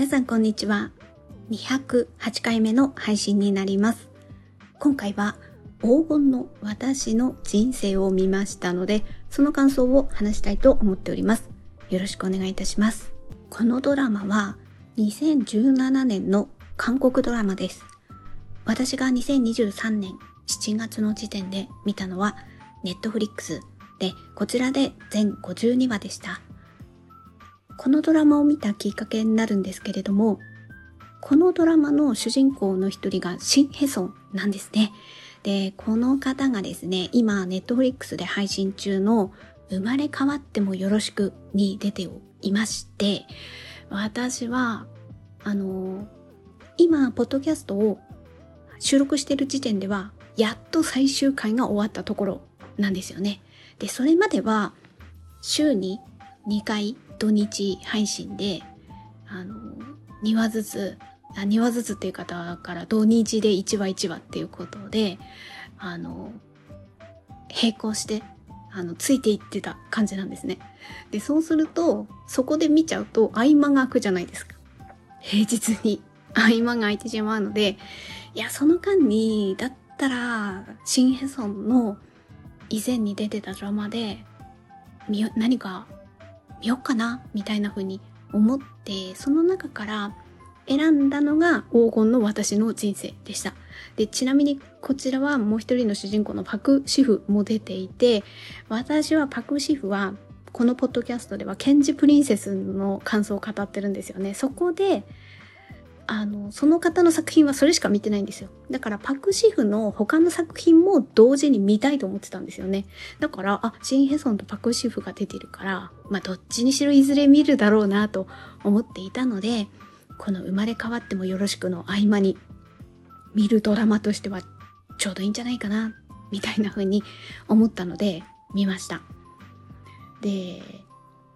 皆さんこんにちは。208回目の配信になります。今回は黄金の私の人生を見ましたので、その感想を話したいと思っております。よろしくお願いいたします。このドラマは2017年の韓国ドラマです。私が2023年7月の時点で見たのはネットフリックスで、こちらで全52話でした。このドラマを見たきっかけになるんですけれども、このドラマの主人公の一人がシン・ヘソンなんですね。で、この方がですね、今、ネットフリックスで配信中の生まれ変わってもよろしくに出ていまして、私は、あの、今、ポッドキャストを収録している時点では、やっと最終回が終わったところなんですよね。で、それまでは、週に2回土日配信で、あの、2話ずつ、あ2話ずつっていう方から土日で1話1話っていうことで、あの、並行して、あの、ついていってた感じなんですね。で、そうすると、そこで見ちゃうと合間が空くじゃないですか。平日に合間が空いてしまうので、いや、その間に、だったら、シンヘソンの以前に出てたドラマで、何か見ようかなみたいな風に思ってその中から選んだのが黄金の私の人生でした。で、ちなみにこちらはもう一人の主人公のパク・シフも出ていて、私はパク・シフはこのポッドキャストではケンジ・プリンセスの感想を語ってるんですよね。そこであの、その方の作品はそれしか見てないんですよ。だからパクシフの他の作品も同時に見たいと思ってたんですよね。だから、あ、シンヘソンとパクシフが出てるから、まあどっちにしろいずれ見るだろうなと思っていたので、この生まれ変わってもよろしくの合間に見るドラマとしてはちょうどいいんじゃないかな、みたいな風に思ったので見ました。で、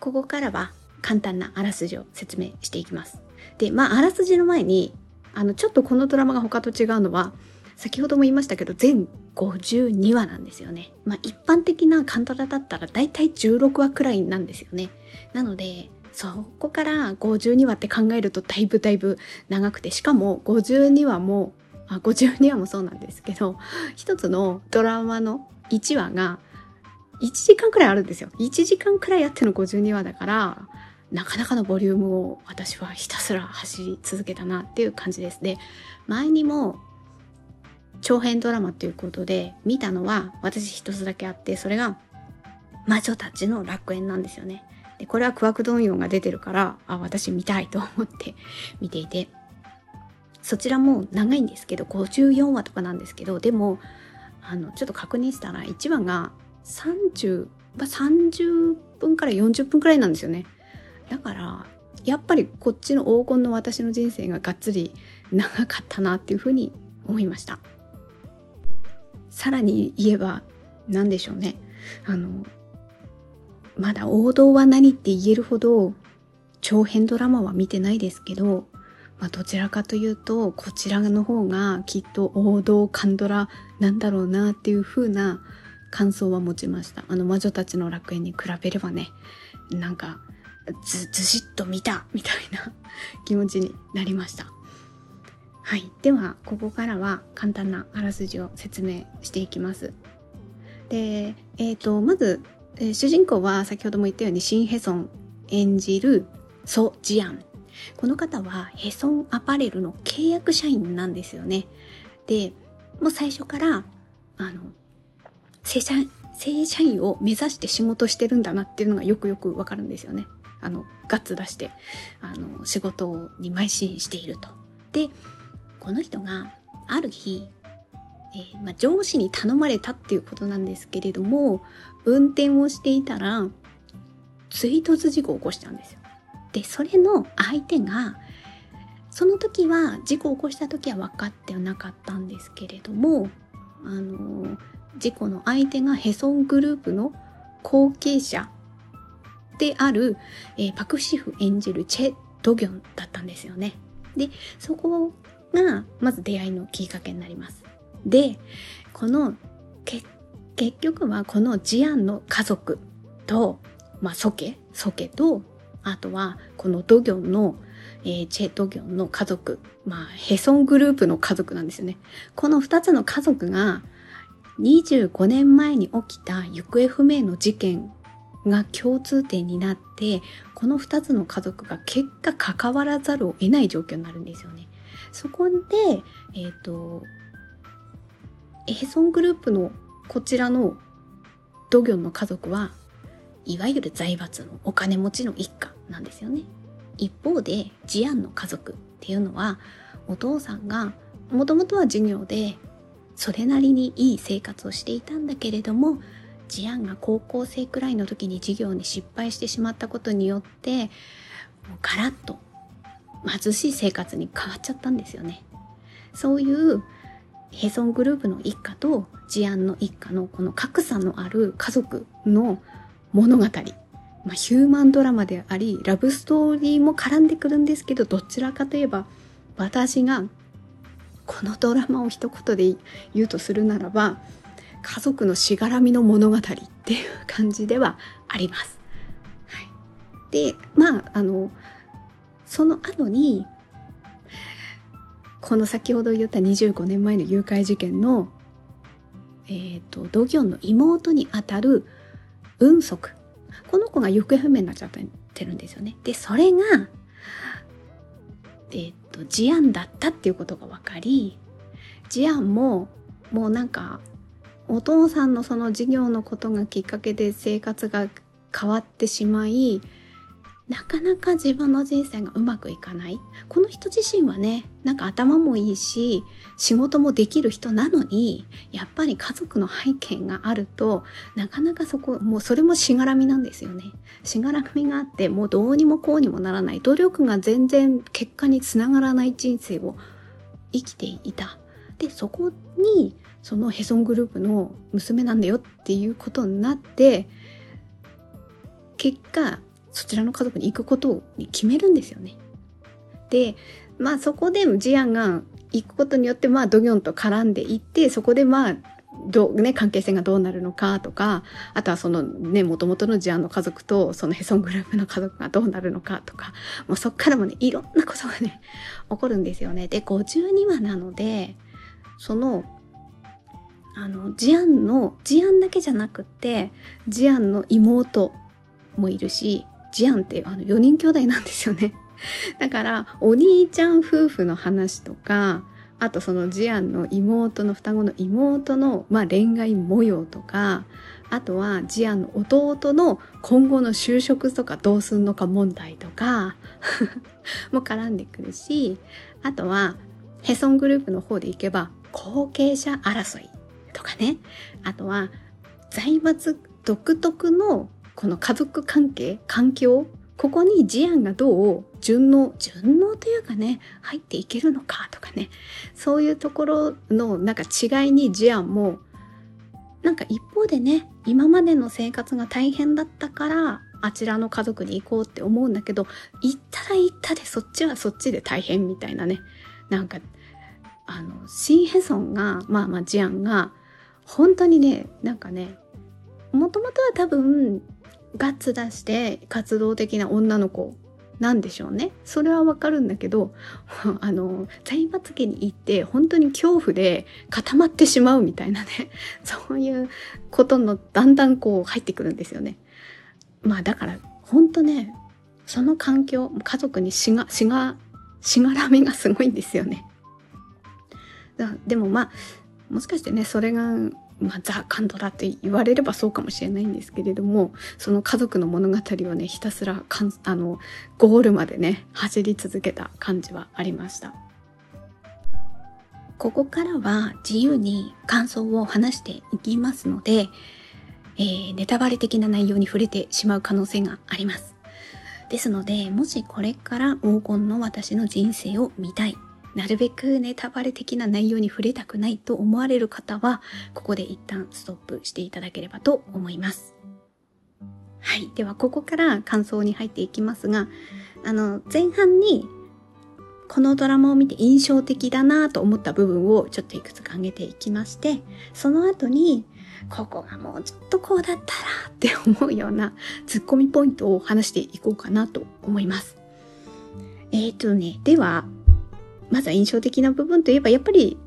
ここからは簡単なあらすじを説明していきます。で、まあ、あらすじの前に、あの、ちょっとこのドラマが他と違うのは、先ほども言いましたけど、全52話なんですよね。まあ、一般的なカンタラだったら大体16話くらいなんですよね。なので、そこから52話って考えるとだいぶだいぶ長くて、しかも52話も、あ、52話もそうなんですけど、一つのドラマの1話が1時間くらいあるんですよ。1時間くらいやっての52話だから、なかなかのボリュームを私はひたすら走り続けたなっていう感じです。で、前にも長編ドラマということで見たのは私一つだけあって、それが魔女たちの楽園なんですよね。で、これはクワクドンヨンが出てるから、あ、私見たいと思って見ていて、そちらも長いんですけど、54話とかなんですけど、でも、あの、ちょっと確認したら1話が30ま、30分から40分くらいなんですよね。だからやっぱりこっちの黄金の私の人生ががっつり長かったなっていうふうに思いました。さらに言えば何でしょうね。あのまだ王道は何って言えるほど長編ドラマは見てないですけど、まあ、どちらかというとこちらの方がきっと王道カンドラなんだろうなっていう風な感想は持ちました。あの魔女たちの楽園に比べればね。なんかず、ずしっと見たみたいな 気持ちになりました。はい。では、ここからは簡単なあらすじを説明していきます。で、えっ、ー、と、まず、えー、主人公は先ほども言ったようにシン・ヘソン演じるソ・ジアン。この方はヘソンアパレルの契約社員なんですよね。で、もう最初から、あの、正社正社員を目指して仕事してるんだなっていうのがよくよくわかるんですよね。あの、ガッツ出して、あの、仕事に邁進していると。で、この人がある日、えー、まあ、上司に頼まれたっていうことなんですけれども、運転をしていたら、追突事故を起こしたんですよ。で、それの相手が、その時は、事故を起こした時は分かってなかったんですけれども、あの、事故の相手がヘソングループの後継者である、えー、パクシフ演じるチェ・ドギョンだったんですよね。で、そこがまず出会いのきっかけになります。で、この結局はこのジアンの家族と、まあ、ソケ、ソケと、あとはこのドギョンの、えー、チェ・ドギョンの家族、まあ、ヘソングループの家族なんですよね。この二つの家族が25年前に起きた行方不明の事件が共通点になって、この二つの家族が結果関わらざるを得ない状況になるんですよね。そこで、えっ、ー、と、ヘソングループのこちらのドギョンの家族はいわゆる財閥のお金持ちの一家なんですよね。一方でジアンの家族っていうのはお父さんがもともとは授業でそれなりにいい生活をしていたんだけれどもジアンが高校生くらいの時に授業に失敗してしまったことによってもうガラッと貧しい生活に変わっちゃったんですよね。そういうヘソングループの一家とジアンの一家のこの格差のある家族の物語。まあ、ヒューマンドラマであり、ラブストーリーも絡んでくるんですけど、どちらかといえば、私がこのドラマを一言で言うとするならば、家族のしがらみの物語っていう感じではあります。はい、で、まあ、あの、その後に、この先ほど言った25年前の誘拐事件の、えっ、ー、と、ドギョンの妹にあたる運足。この子が行方不明になっちゃってるんですよね。で、それが、えっ、ー、と、事案だったっていうことが分かり、事案も、もうなんか、お父さんのその事業のことがきっかけで生活が変わってしまい、なかなか自分の人生がうまくいかない。この人自身はね、なんか頭もいいし、仕事もできる人なのに、やっぱり家族の背景があると、なかなかそこ、もうそれもしがらみなんですよね。しがらみがあって、もうどうにもこうにもならない。努力が全然結果につながらない人生を生きていた。で、そこに、そのヘソングループの娘なんだよっていうことになって、結果、そちらの家族に行くことに決めるんですよね。で、まあそこでジアンが行くことによって、まあドギョンと絡んでいって、そこでまあ、どうね、関係性がどうなるのかとか、あとはそのね、もともとのジアンの家族とそのヘソングループの家族がどうなるのかとか、もうそっからもね、いろんなことがね、起こるんですよね。で、52話なので、その、あの、ジアンの、ジアンだけじゃなくって、ジアンの妹もいるし、ジアンってあの4人兄弟なんですよね。だからお兄ちゃん夫婦の話とかあとそのジアンの妹の双子の妹の、まあ、恋愛模様とかあとはジアンの弟の今後の就職とかどうすんのか問題とか も絡んでくるしあとはヘソングループの方でいけば後継者争いとかねあとは財閥独特のこの家族関係、環境、ここに事案がどう順応、順応というかね、入っていけるのかとかね、そういうところのなんか違いに事案も、なんか一方でね、今までの生活が大変だったから、あちらの家族に行こうって思うんだけど、行ったら行ったでそっちはそっちで大変みたいなね。なんか、あの、シンヘソンが、まあまあジアンが、本当にね、なんかね、もともとは多分ガッツ出して活動的な女の子なんでしょうね。それはわかるんだけど、あの、財閥家に行って本当に恐怖で固まってしまうみたいなね、そういうことのだんだんこう入ってくるんですよね。まあだから本当ね、その環境、家族にしが、しが、しがらみがすごいんですよね。でもまあ、もしかしてね、それがまあ、ザ・カンドラって言われればそうかもしれないんですけれどもその家族の物語をねひたすらかんあのゴールまでね走り続けた感じはありました。ここからは自由に感想を話していきますので、えー、ネタバレ的な内容に触れてしまう可能性があります。ですのでもしこれから黄金の私の人生を見たいなるべくネタバレ的な内容に触れたくないと思われる方は、ここで一旦ストップしていただければと思います。はい。では、ここから感想に入っていきますが、あの、前半に、このドラマを見て印象的だなと思った部分をちょっといくつか挙げていきまして、その後に、ここがもうちょっとこうだったらって思うようなツッコミポイントを話していこうかなと思います。えっ、ー、とね、では、まずは印象的な部分といえば、やっぱり、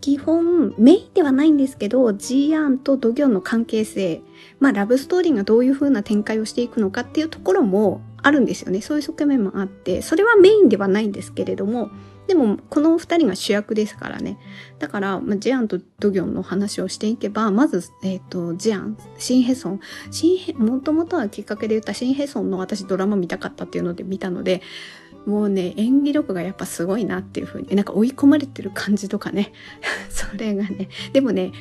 基本、メインではないんですけど、ジーアンとドギョンの関係性、まあ、ラブストーリーがどういう風な展開をしていくのかっていうところもあるんですよね。そういう側面もあって、それはメインではないんですけれども、でも、この二人が主役ですからね。だから、まあ、ジアンとドギョンの話をしていけば、まず、えっ、ー、と、ジアン、シンヘソン、シンヘ、もともとはきっかけで言ったシンヘソンの私ドラマ見たかったっていうので見たので、もうね、演技力がやっぱすごいなっていう風に、なんか追い込まれてる感じとかね。それがね、でもね、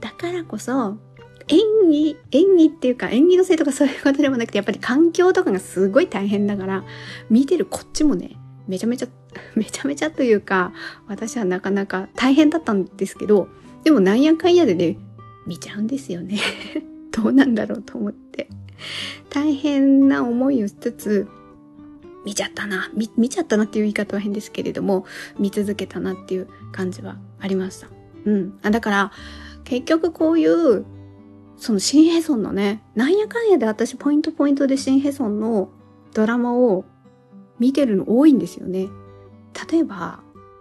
だからこそ、演技、演技っていうか演技のせいとかそういうことでもなくて、やっぱり環境とかがすごい大変だから、見てるこっちもね、めちゃめちゃ、めちゃめちゃというか、私はなかなか大変だったんですけど、でもなんやかんやでね、見ちゃうんですよね。どうなんだろうと思って。大変な思いをしつつ、見ちゃったな、見、見ちゃったなっていう言い方は変ですけれども、見続けたなっていう感じはありました。うん。あだから、結局こういう、その新ヘソンのね、なんやかんやで私ポイントポイントで新ヘソンのドラマを見てるの多いんですよね。例えば、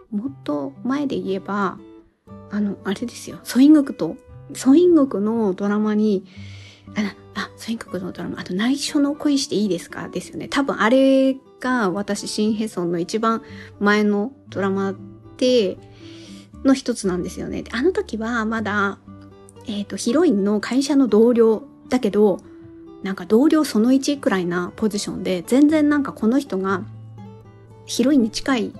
もっと前で言えば、あの、あれですよ。ソイングクと、ソイングクのドラマに、あ、あ、ソイングクのドラマ、あと内緒の恋していいですか？ですよね。多分あれが私、シンヘソンの一番前のドラマで、の一つなんですよね。あの時はまだ、え、ー、と、ヒロインの会社の同僚だけど、なんか同僚その1くらいなポジションで、全然なんかこの人がヒロインに近いっ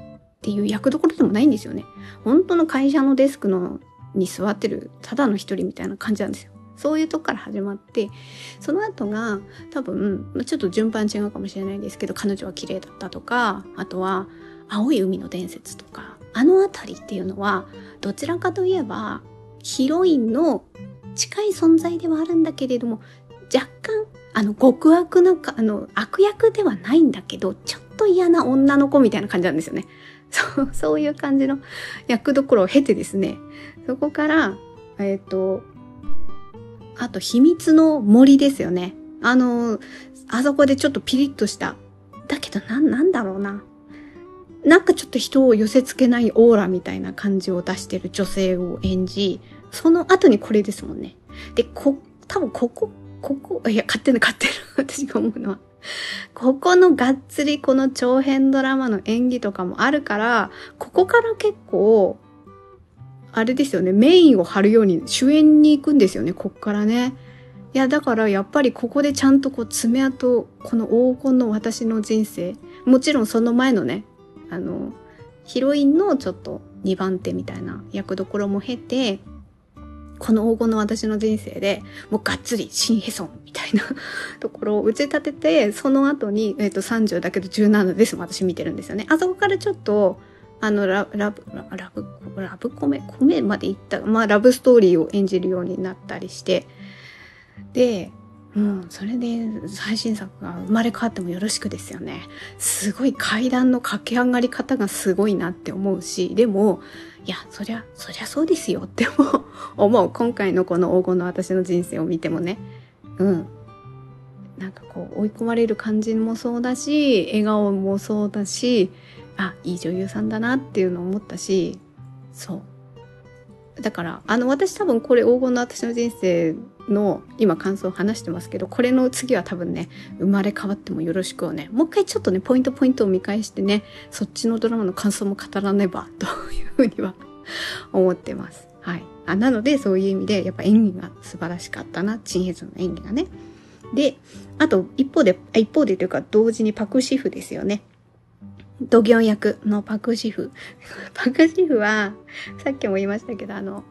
ていう役どころでもないんですよね。本当の会社のデスクのに座ってるただの一人みたいな感じなんですよ。そういうとこから始まって、その後が多分、ちょっと順番違うかもしれないんですけど、彼女は綺麗だったとか、あとは青い海の伝説とか、あのあたりっていうのは、どちらかといえば、ヒロインの近い存在ではあるんだけれども、若干、あの、極悪なか、あの、悪役ではないんだけど、ちょっと嫌な女の子みたいな感じなんですよね。そう、そういう感じの役どころを経てですね、そこから、えっ、ー、と、あと、秘密の森ですよね。あの、あそこでちょっとピリッとした。だけど、な、なんだろうな。なんかちょっと人を寄せ付けないオーラみたいな感じを出してる女性を演じ、その後にこれですもんね。で、こ、多分ここ、ここ、いや、勝手な勝手な 私が思うのは。ここのがっつりこの長編ドラマの演技とかもあるから、ここから結構、あれですよね、メインを張るように主演に行くんですよね、こっからね。いや、だからやっぱりここでちゃんとこう爪痕、この黄金の私の人生、もちろんその前のね、あの、ヒロインのちょっと2番手みたいな役どころも経て、この黄金の私の人生で、もうがっつり新ヘソンみたいな ところを打ち立てて、その後に、えっ、ー、と、30だけど17です私見てるんですよね。あそこからちょっと、あの、ララブ、ラブ、ラブコメ、コメまでいった、まあ、ラブストーリーを演じるようになったりして、で、うん、それで最新作が生まれ変わってもよろしくですよね。すごい階段の駆け上がり方がすごいなって思うし、でも、いや、そりゃ、そりゃそうですよって思う。今回のこの黄金の私の人生を見てもね。うん。なんかこう追い込まれる感じもそうだし、笑顔もそうだし、あ、いい女優さんだなっていうのを思ったし、そう。だから、あの、私多分これ黄金の私の人生の今感想を話してますけど、これの次は多分ね、生まれ変わってもよろしくをね、もう一回ちょっとね、ポイントポイントを見返してね、そっちのドラマの感想も語らねば、というふうには思ってます。はい。あなので、そういう意味で、やっぱ演技が素晴らしかったな、チンヘズの演技がね。で、あと、一方で、一方でというか、同時にパクシフですよね。ドギョン役のパクシフ。パクシフは、さっきも言いましたけど、あの、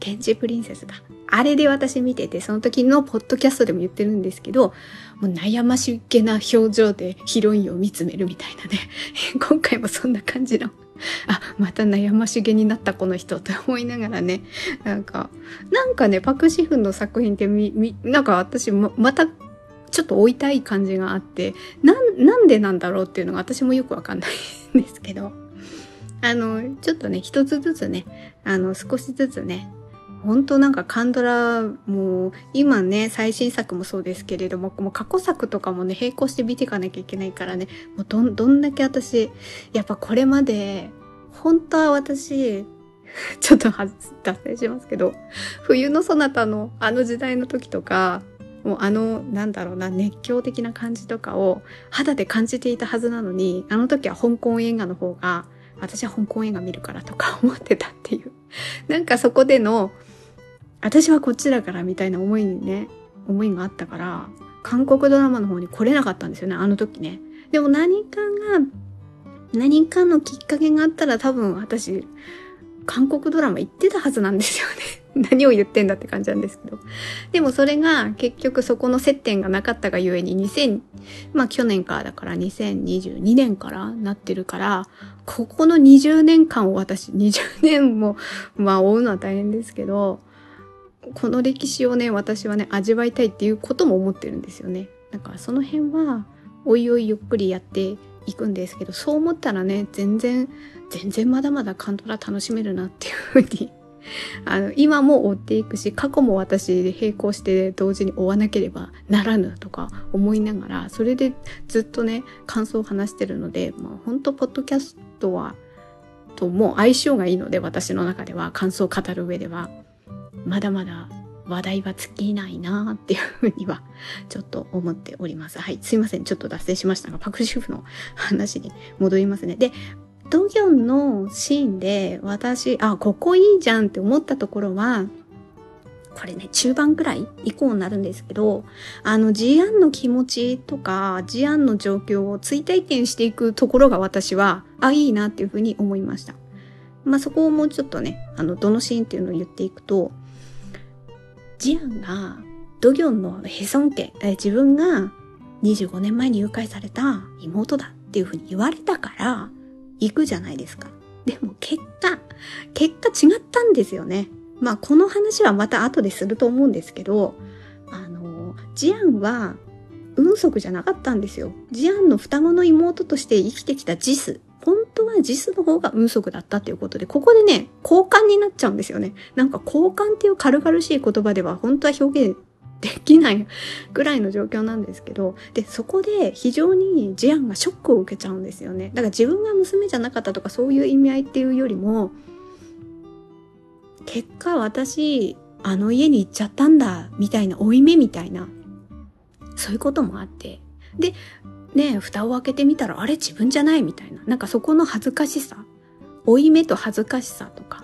ケンジプリンセスだ。あれで私見てて、その時のポッドキャストでも言ってるんですけど、もう悩ましげな表情でヒロインを見つめるみたいなね。今回もそんな感じの。あ、また悩ましげになったこの人と思いながらね。なんか、なんかね、パクシフの作品ってみ、み、なんか私ま、またちょっと追いたい感じがあって、なん、なんでなんだろうっていうのが私もよくわかんないんですけど、あの、ちょっとね、一つずつね、あの、少しずつね、本当なんかカンドラもう今ね最新作もそうですけれどももう過去作とかもね並行して見ていかなきゃいけないからねもうどどんだけ私やっぱこれまで本当は私 ちょっと脱線しますけど冬のそなたのあの時代の時とかもうあのなんだろうな熱狂的な感じとかを肌で感じていたはずなのにあの時は香港映画の方が私は香港映画見るからとか思ってたっていう。なんかそこでの私はこっちだからみたいな思いにね思いがあったから韓国ドラマの方に来れなかったんですよねあの時ね。でも何かが何かのきっかけがあったら多分私韓国ドラマ行ってたはずなんですよね 何を言ってんだって感じなんですけど。でもそれが結局そこの接点がなかったがゆえに2000、まあ去年からだから2022年からなってるから、ここの20年間を私、20年もまあ追うのは大変ですけど、この歴史をね、私はね、味わいたいっていうことも思ってるんですよね。だかその辺は、おいおいゆっくりやっていくんですけど、そう思ったらね、全然、全然まだまだカントラ楽しめるなっていうふうに あの、今も追っていくし、過去も私並行して同時に追わなければならぬとか思いながら、それでずっとね、感想を話してるので、まあ本当ポッドキャストは、ともう相性がいいので、私の中では感想を語る上では、まだまだ話題は尽きないなっていうふうにはちょっと思っております。はい。すいません。ちょっと脱線しましたが、パクシフの話に戻りますね。で、ドギョンのシーンで私、あ、ここいいじゃんって思ったところは、これね、中盤くらい以降になるんですけど、あの、ジアンの気持ちとか、ジアンの状況を追体験していくところが私は、あ、いいなっていうふうに思いました。まあ、そこをもうちょっとね、あの、どのシーンっていうのを言っていくと、ジアンが、ドギョンのヘソン家、え自分が25年前に誘拐された妹だっていうふうに言われたから、行くじゃないですか。でも結果、結果違ったんですよね。まあこの話はまた後ですると思うんですけど、あの、ジアンは運足じゃなかったんですよ。ジアンの双子の妹として生きてきたジス。本当はジスの方が運足だったっていうことで、ここでね、交換になっちゃうんですよね。なんか交換っていう軽々しい言葉では本当は表現できないぐらいの状況なんですけど、で、そこで非常にジアンがショックを受けちゃうんですよね。だから自分が娘じゃなかったとかそういう意味合いっていうよりも、結果私、あの家に行っちゃったんだ、みたいな負い目みたいな、そういうこともあって。で、ね蓋を開けてみたら、あれ自分じゃないみたいな。なんかそこの恥ずかしさ、負い目と恥ずかしさとか。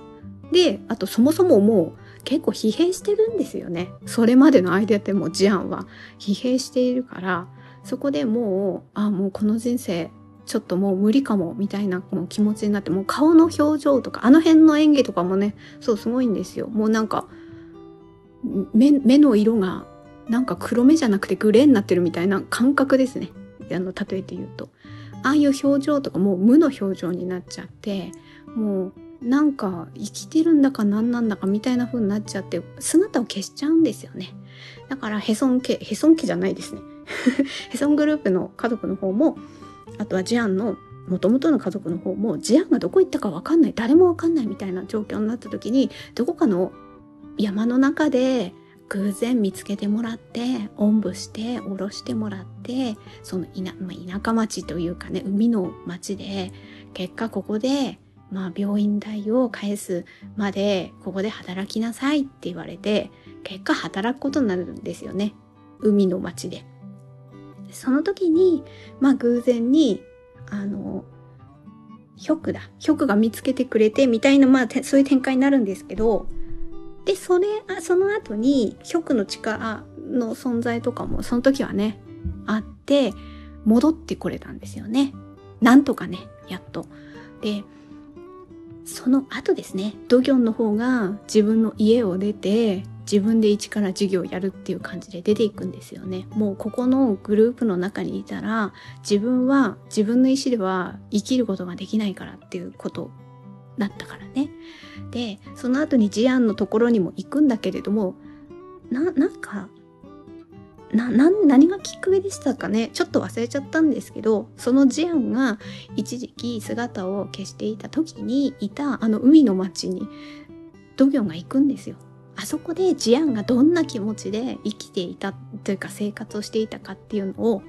で、あとそもそももう結構疲弊してるんですよね。それまでの間でもジアンは疲弊しているから、そこでもう、あ、もうこの人生、ちょっともう無理かも、みたいなもう気持ちになって、もう顔の表情とか、あの辺の演技とかもね、そう、すごいんですよ。もうなんか、目、目の色が、なんか黒目じゃなくてグレーになってるみたいな感覚ですね。あの、例えて言うと。ああいう表情とかもう無の表情になっちゃって、もうなんか生きてるんだか何なんだかみたいな風になっちゃって姿を消しちゃうんですよね。だからヘソン家、ヘソン家じゃないですね。ヘソングループの家族の方も、あとはジアンの元々の家族の方も、ジアンがどこ行ったかわかんない、誰もわかんないみたいな状況になった時に、どこかの山の中で偶然見つけてもらって、おんぶして、下ろしてもらって、その田,、まあ、田舎町というかね、海の町で、結果ここでまあ病院代を返すまでここで働きなさいって言われて結果働くことになるんですよね。海の町で。その時にまあ偶然にあのヒョクだ。ヒョクが見つけてくれてみたいなまあそういう展開になるんですけどでそれあその後にヒョクの力の存在とかもその時はねあって戻ってこれたんですよね。なんとかねやっと。でその後ですね、ドギョンの方が自分の家を出て、自分で一から授業をやるっていう感じで出ていくんですよね。もうここのグループの中にいたら、自分は自分の意思では生きることができないからっていうことだったからね。で、その後にジアンのところにも行くんだけれども、な、なんか、何がきっかけでしたかね？ちょっと忘れちゃったんですけど、そのジアンが一時期姿を消していた時にいたあの海の町にドギョンが行くんですよ。あそこでジアンがどんな気持ちで生きていたというか生活をしていたかっていうのを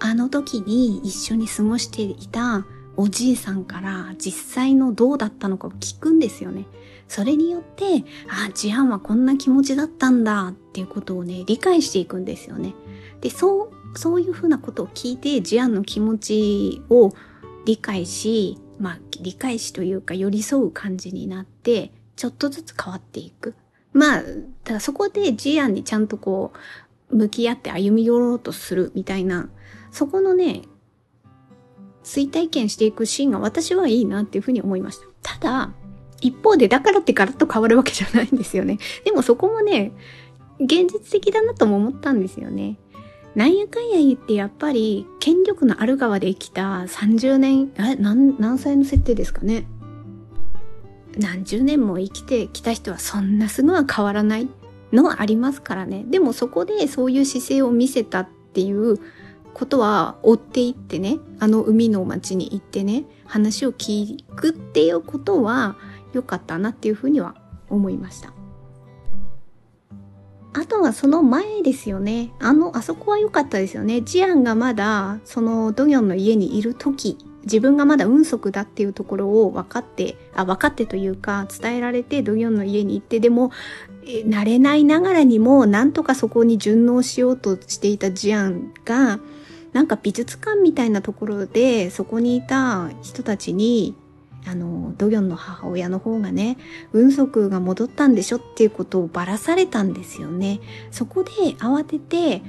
あの時に一緒に過ごしていたおじいさんから実際のどうだったのかを聞くんですよね。それによって、あ、ジアンはこんな気持ちだったんだっていうことをね、理解していくんですよね。で、そう、そういうふうなことを聞いて、ジアンの気持ちを理解し、まあ、理解しというか寄り添う感じになって、ちょっとずつ変わっていく。まあ、ただそこでジアンにちゃんとこう、向き合って歩み寄ろうとするみたいな、そこのね、追体験していくシーンが私はいいなっていうふうに思いました。ただ、一方でだからってガラッと変わるわけじゃないんですよね。でもそこもね、現実的だなとも思ったんですよね。なんやかんや言ってやっぱり権力のある側で生きた30年、え、何、何歳の設定ですかね。何十年も生きてきた人はそんなすぐは変わらないのはありますからね。でもそこでそういう姿勢を見せたっていうことは追っていってね、あの海の町に行ってね、話を聞くっていうことは良かったなっていうふうには思いました。あとはその前ですよね。あの、あそこは良かったですよね。ジアンがまだ、そのドギョンの家にいる時、自分がまだ運足だっていうところを分かって、あ、分かってというか、伝えられてドギョンの家に行って、でも、慣れないながらにも、なんとかそこに順応しようとしていたジアンが、なんか美術館みたいなところで、そこにいた人たちに、あの、ドギョンの母親の方がね、運足が戻ったんでしょっていうことをばらされたんですよね。そこで慌てて、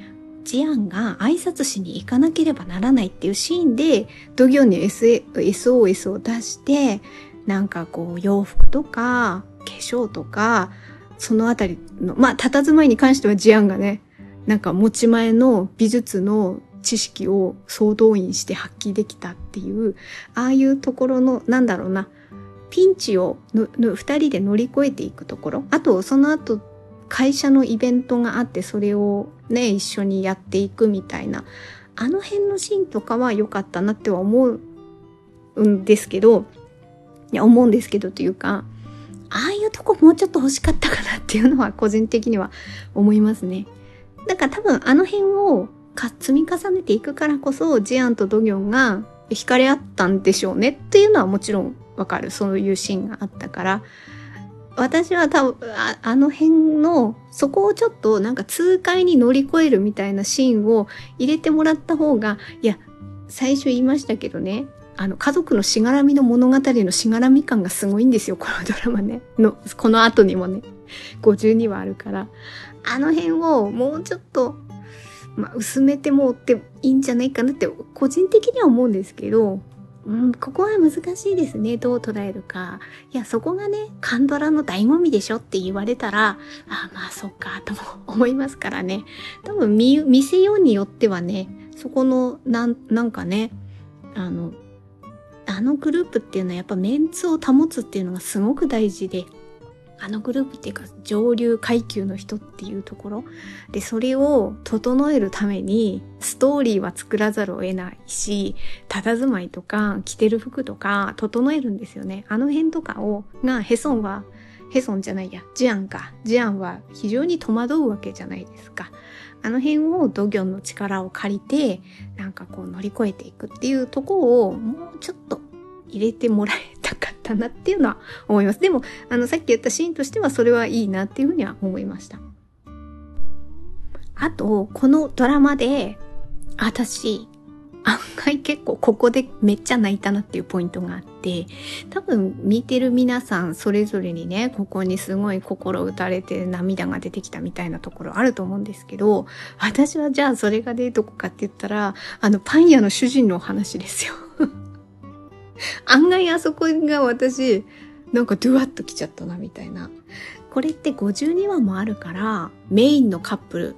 ジアンが挨拶しに行かなければならないっていうシーンで、ドギョンに SOS を出して、なんかこう洋服とか化粧とか、そのあたりの、まあ、佇まいに関してはジアンがね、なんか持ち前の美術の知識を総動員して発揮できたていう、ああいうところの、なんだろうな、ピンチを二人で乗り越えていくところ。あと、その後、会社のイベントがあって、それをね、一緒にやっていくみたいな、あの辺のシーンとかは良かったなっては思うんですけど、いや、思うんですけどというか、ああいうとこもうちょっと欲しかったかなっていうのは個人的には思いますね。だから多分あの辺を積み重ねていくからこそジアンとドギョンが惹かれ合ったんでしょうねっていうのはもちろんわかる。そういうシーンがあったから。私は多分ああの辺のそこをちょっとなんか痛快に乗り越えるみたいなシーンを入れてもらった方がいや最初言いましたけどね。あの家族のしがらみの物語のしがらみ感がすごいんですよ。このドラマね。のこの後にもね。52話あるから。あの辺をもうちょっとまあ、薄めてもっていいんじゃないかなって個人的には思うんですけど、うん、ここは難しいですね。どう捉えるか。いや、そこがね、カンドラの醍醐味でしょって言われたら、ああまあ、そっか、とも思いますからね。多分見、見せようによってはね、そこの、なん、なんかね、あの、あのグループっていうのはやっぱメンツを保つっていうのがすごく大事で、あのグループっていうか上流階級の人っていうところ。でそれを整えるためにストーリーは作らざるを得ないし佇まいとか着てる服とか整えるんですよね。あの辺とかをがヘソンはヘソンじゃないやジアンか。ジアンは非常に戸惑うわけじゃないですか。あの辺をドギョンの力を借りてなんかこう乗り越えていくっていうとこをもうちょっと入れてもらえたかったなっていうのは思います。でも、あの、さっき言ったシーンとしてはそれはいいなっていうふうには思いました。あと、このドラマで、私、案外結構ここでめっちゃ泣いたなっていうポイントがあって、多分見てる皆さんそれぞれにね、ここにすごい心打たれて涙が出てきたみたいなところあると思うんですけど、私はじゃあそれがでどこかって言ったら、あのパン屋の主人のお話ですよ。案外あそこが私、なんかドゥワッと来ちゃったなみたいな。これって52話もあるから、メインのカップル、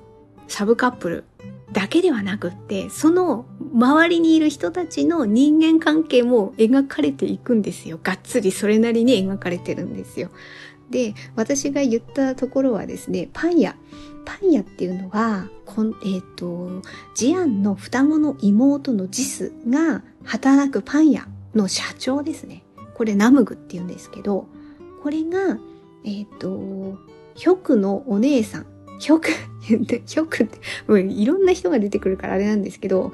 サブカップルだけではなくって、その周りにいる人たちの人間関係も描かれていくんですよ。がっつりそれなりに描かれてるんですよ。で、私が言ったところはですね、パン屋。パン屋っていうのは、こんえっ、ー、と、ジアンの双子の妹のジスが働くパン屋の社長ですね。これナムグって言うんですけど、これがえっ、ー、と、ヒョクのお姉さん。ヒョク、ヒョクって、もういろんな人が出てくるからあれなんですけど、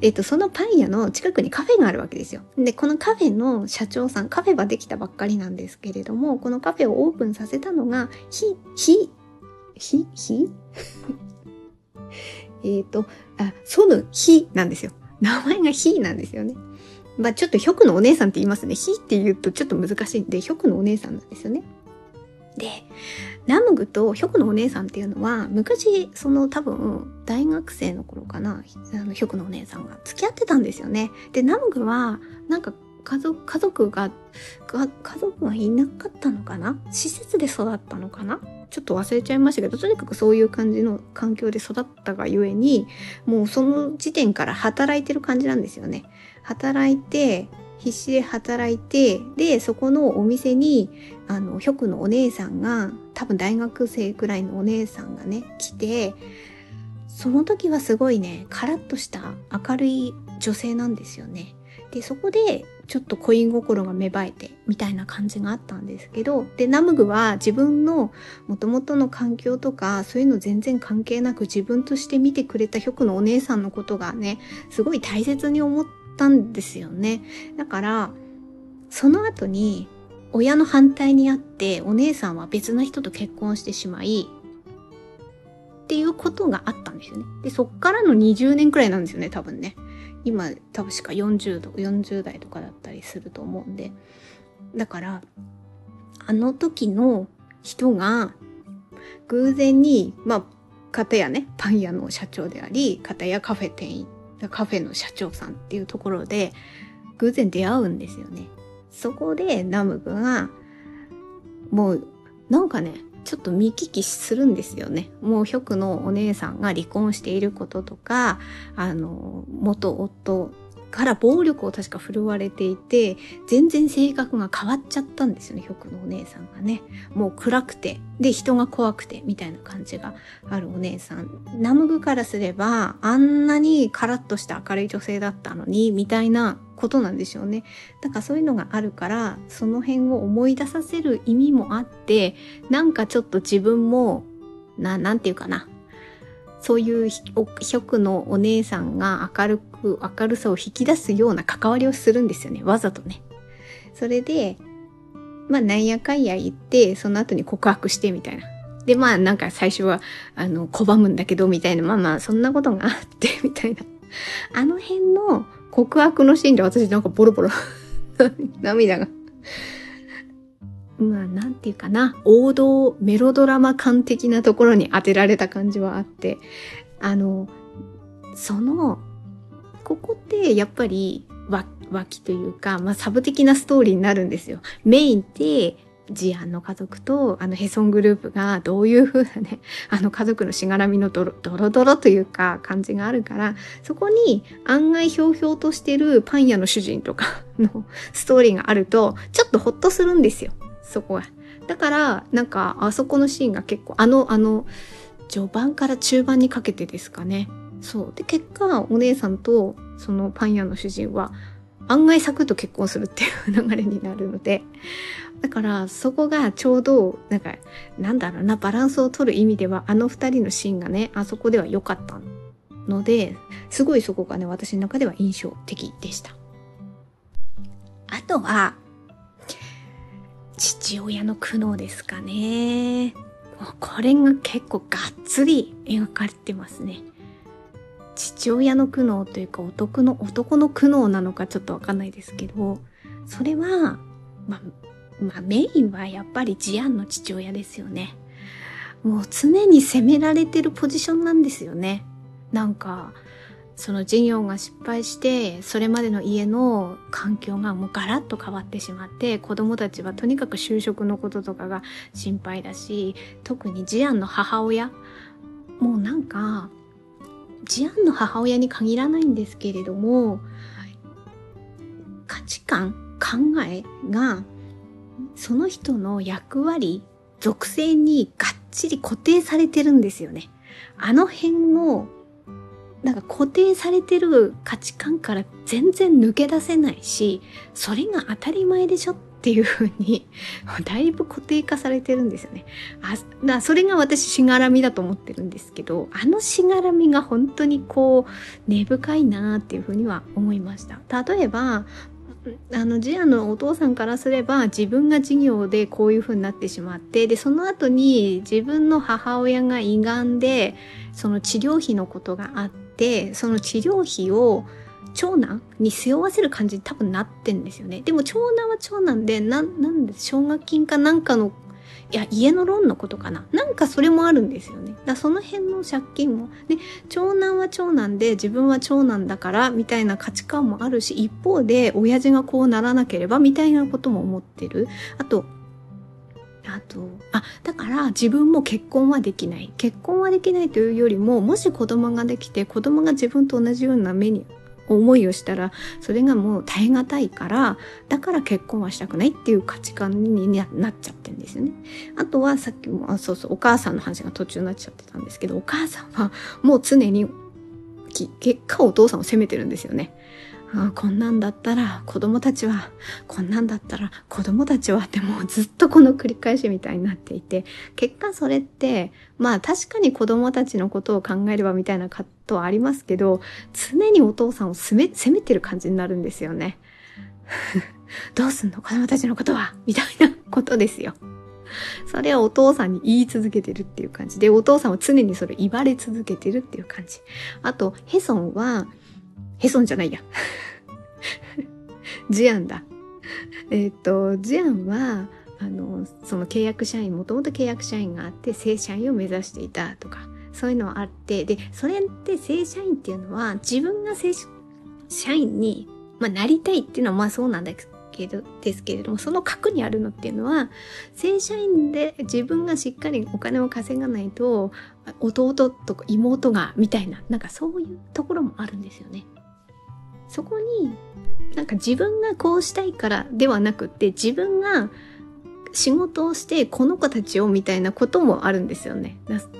えっ、ー、と、そのパン屋の近くにカフェがあるわけですよ。で、このカフェの社長さん、カフェはできたばっかりなんですけれども、このカフェをオープンさせたのが、ひ、ひ、ひ、ひ? えっと、あ、ソヌヒなんですよ。名前がヒなんですよね。まあちょっとヒョクのお姉さんって言いますね。ヒって言うとちょっと難しいんで、ヒョクのお姉さんなんですよね。で、ナムグとヒョクのお姉さんっていうのは、昔、その多分、大学生の頃かな、あの、ヒョクのお姉さんが付き合ってたんですよね。で、ナムグは、なんか家族、家族が、家族がいなかったのかな？施設で育ったのかな？ちょっと忘れちゃいましたけど、とにかくそういう感じの環境で育ったがゆえに、もうその時点から働いてる感じなんですよね。働いて、必死で働いて、で、そこのお店に、あの、ヒョクのお姉さんが、多分大学生くらいのお姉さんがね、来て、その時はすごいね、カラッとした明るい女性なんですよね。で、そこでちょっと恋心が芽生えてみたいな感じがあったんですけど、で、ナムグは自分の元々の環境とか、そういうの全然関係なく自分として見てくれたヒョクのお姉さんのことがね、すごい大切に思ったんですよね。だから、その後に親の反対にあってお姉さんは別の人と結婚してしまい、っていうことがあったんですよね。で、そっからの20年くらいなんですよね、多分ね。今多分しか40度40代とかだったりすると思うんでだからあの時の人が偶然にまあ片やねパン屋の社長であり片やカフェ店員カフェの社長さんっていうところで偶然出会うんですよね。そこでナムグがもうなんかねちょっと見聞きするんですよね。もうヒョクのお姉さんが離婚していることとか、あの、元夫から暴力を確か振るわれていて、全然性格が変わっちゃったんですよね、ヒョクのお姉さんがね。もう暗くて、で、人が怖くて、みたいな感じがあるお姉さん。ナムグからすれば、あんなにカラッとした明るい女性だったのに、みたいなことなんでしょうね。だからそういうのがあるから、その辺を思い出させる意味もあって、なんかちょっと自分も、な、なんていうかな。そういうひょくのお姉さんが明るく、明るさを引き出すような関わりをするんですよね。わざとね。それで、まあなんやかんや言って、その後に告白してみたいな。で、まあなんか最初は、あの、拒むんだけど、みたいな、まあまあそんなことがあって、みたいな。あの辺の告白のシーンで私なんかボロボロ 涙がまあ、なんていうかな、王道メロドラマ感的なところに当てられた感じはあって、あの、その、ここってやっぱり脇というか、まあ、サブ的なストーリーになるんですよ。メインでジアンの家族とあのヘソングループがどういう風なね、あの家族のしがらみのドロドロドロというか感じがあるから、そこに案外ひょうひょうとしてるパン屋の主人とかのストーリーがあると、ちょっとほっとするんですよ。そこは。だから、なんかあそこのシーンが結構、あの、あの、序盤から中盤にかけてですかね。そう。で、結果、お姉さんとそのパン屋の主人は案外サクッと結婚するっていう流れになるので、だからそこがちょうど、なんか、なんだろうな、バランスを取る意味では、あの二人のシーンがね、あそこでは良かったので、すごいそこがね、私の中では印象的でした。あとは、父親の苦悩ですかね。これが結構がっつり描かれてますね。父親の苦悩というか男の男の苦悩なのかちょっとわかんないですけど、それは、まあ、まあ、メインはやっぱりジアンの父親ですよね。もう常に責められてるポジションなんですよね。なんか、その事業が失敗して、それまでの家の環境がもうガラッと変わってしまって、子供たちはとにかく就職のこととかが心配だし、特にジアンの母親、もうなんか、ジアンの母親に限らないんですけれども、価値観、考えが、その人の役割、属性にがっちり固定されてるんですよね。あの辺の、なんか固定されてる価値観から全然抜け出せないし、それが当たり前でしょっっていう風に、だいぶ固定化されてるんですよね。あ、だそれが私しがらみだと思ってるんですけど、あのしがらみが本当にこう、根深いなっていう風には思いました。例えば、あのジアのお父さんからすれば自分が事業でこういう風になってしまってでその後に自分の母親が胃がんでその治療費のことがあってその治療費を長男に背負わせる感じに多分なってんですよね。でも長男は長男で、な、なんで奨学金かなんかの、いや、家のローンのことかな。なんかそれもあるんですよね。だその辺の借金も。で、長男は長男で自分は長男だからみたいな価値観もあるし、一方で親父がこうならなければみたいなことも思ってる。あと、あと、あ、だから自分も結婚はできない。結婚はできないというよりも、もし子供ができて、子供が自分と同じような目に思いをしたらそれがもう耐え難いからだから結婚はしたくないっていう価値観になっちゃってるんですよね。あとはさっきもあそうそうお母さんの話が途中になっちゃってたんですけどお母さんはもう常に結果お父さんを責めてるんですよね。あこんなんだったら子供たちは、こんなんだったら子供たちはってもうずっとこの繰り返しみたいになっていて、結果それって、まあ確かに子供たちのことを考えればみたいな藤はありますけど、常にお父さんを責め、責めてる感じになるんですよね。どうすんの子供たちのことはみたいなことですよ。それはお父さんに言い続けてるっていう感じで、お父さんは常にそれ言われ続けてるっていう感じ。あと、ヘソンは、ヘソンじゃないや。ジアンだ。えっ、と、ジアンは、あの、その契約社員、もともと契約社員があって、正社員を目指していたとか、そういうのはあって、で、それって正社員っていうのは、自分が正社員に、まあ、なりたいっていうのはまあそうなんだけど、ですけれども、その核にあるのっていうのは、正社員で自分がしっかりお金を稼がないと、弟とか妹が、みたいな、なんかそういうところもあるんですよね。そこになんか自分がこうしたいからではなくって自分が仕事をしてこの子たちをみたいなこともあるんですよね。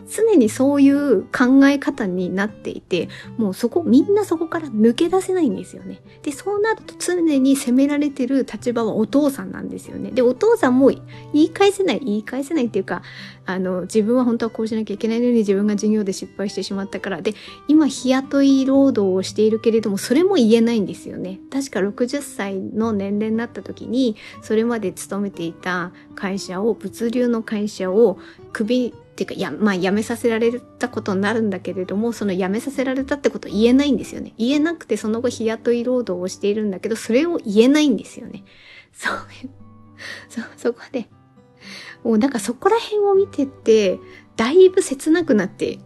常にそういう考え方になっていて、もうそこ、みんなそこから抜け出せないんですよね。で、そうなると常に責められてる立場はお父さんなんですよね。で、お父さんも言い返せない、言い返せないっていうか、あの、自分は本当はこうしなきゃいけないのに自分が授業で失敗してしまったから。で、今日雇い労働をしているけれども、それも言えないんですよね。確か60歳の年齢になった時に、それまで勤めていた会社を、物流の会社を首っていうか、や、まあ辞めさせられたことになるんだけれども、その辞めさせられたってこと言えないんですよね。言えなくてその後日雇い労働をしているんだけど、それを言えないんですよね。そう、そ、そこで、もうなんかそこら辺を見てって、だいぶ切なくなって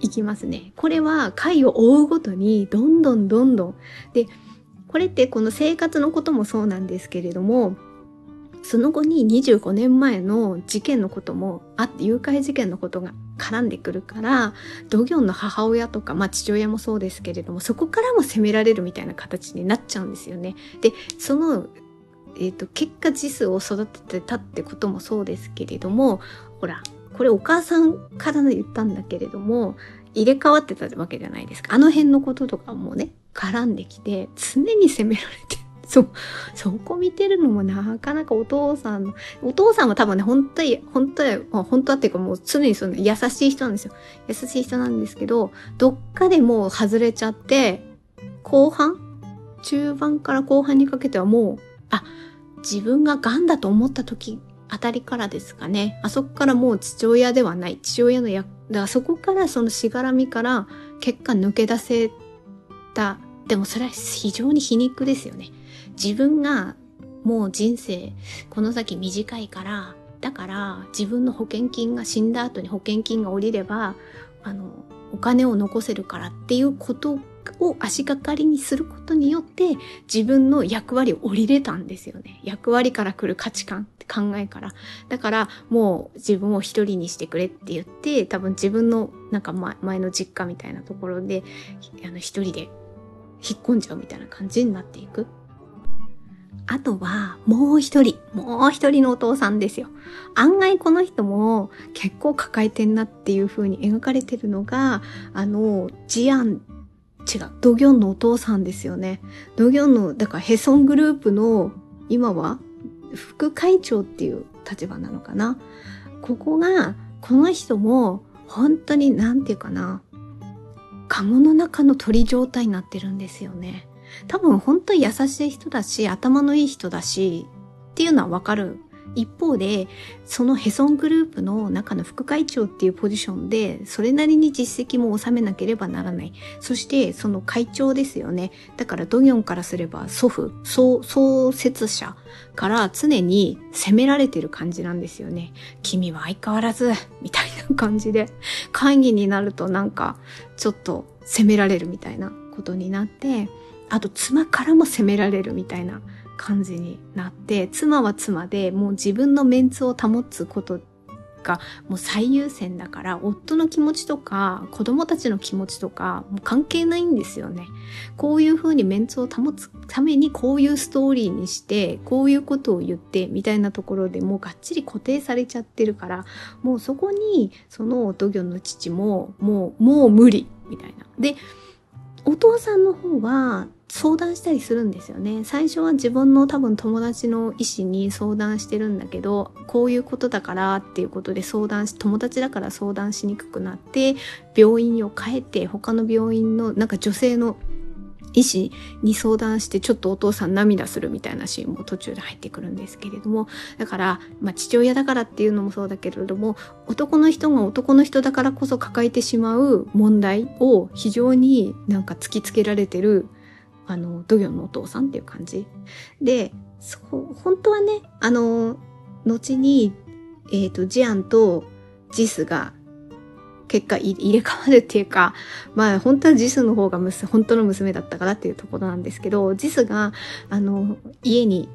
いきますね。これは回を追うごとに、どんどんどんどん。で、これってこの生活のこともそうなんですけれども、その後に25年前の事件のこともあって、誘拐事件のことが絡んでくるから、ドギョンの母親とか、まあ父親もそうですけれども、そこからも責められるみたいな形になっちゃうんですよね。で、その、えっ、ー、と、結果児数を育ててたってこともそうですけれども、ほら、これお母さんから言ったんだけれども、入れ替わってたわけじゃないですか。あの辺のこととかもね、絡んできて、常に責められて そ、そこ見てるのもなかなかお父さん、お父さんは多分ね、本当に、本当に、本当はっていうかもう常にその優しい人なんですよ。優しい人なんですけど、どっかでもう外れちゃって、後半中盤から後半にかけてはもう、あ、自分が癌だと思った時あたりからですかね。あそこからもう父親ではない。父親の役、だからそこからそのしがらみから結果抜け出せた。でもそれは非常に皮肉ですよね。自分がもう人生この先短いからだから自分の保険金が死んだ後に保険金が下りればあのお金を残せるからっていうことを足がかりにすることによって自分の役割を降りれたんですよね。役割から来る価値観って考えから。だからもう自分を一人にしてくれって言って多分自分のなんか前の実家みたいなところであの一人で引っ込んじゃうみたいな感じになっていく。あとは、もう一人、もう一人のお父さんですよ。案外この人も結構抱えてんなっていう風に描かれてるのが、あの、ジアン、違う、ドギョンのお父さんですよね。ドギョンの、だからヘソングループの、今は副会長っていう立場なのかな。ここが、この人も本当になんていうかな、カゴの中の鳥状態になってるんですよね。多分本当に優しい人だし、頭のいい人だし、っていうのはわかる一方で、そのヘソングループの中の副会長っていうポジションで、それなりに実績も収めなければならない。そして、その会長ですよね。だから、ドギョンからすれば祖父、創、創設者から常に責められてる感じなんですよね。君は相変わらず、みたいな感じで、会議になるとなんか、ちょっと責められるみたいなことになって、あと妻からも責められるみたいな感じになって、妻は妻でもう自分のメンツを保つことがもう最優先だから、夫の気持ちとか子供たちの気持ちとかもう関係ないんですよね。こういう風にメンツを保つためにこういうストーリーにして、こういうことを言ってみたいなところでもうがっちり固定されちゃってるから、もうそこにそのドギョンの父ももう、もう無理みたいな。で、お父さんの方は相談したりするんですよね。最初は自分の多分友達の医師に相談してるんだけど、こういうことだからっていうことで相談し、友達だから相談しにくくなって、病院を変えて、他の病院のなんか女性の医師に相談してちょっとお父さん涙するみたいなシーンも途中で入ってくるんですけれどもだから、まあ、父親だからっていうのもそうだけれども男の人が男の人だからこそ抱えてしまう問題を非常になんか突きつけられてるあの、ドギョンのお父さんっていう感じ。で、そう、本当はね、あの、後に、えっ、ー、と、ジアンとジスが結果入れ替わるっていうか、まあ本当はジスの方が本当の娘だったからっていうところなんですけど、ジスが、あの、家に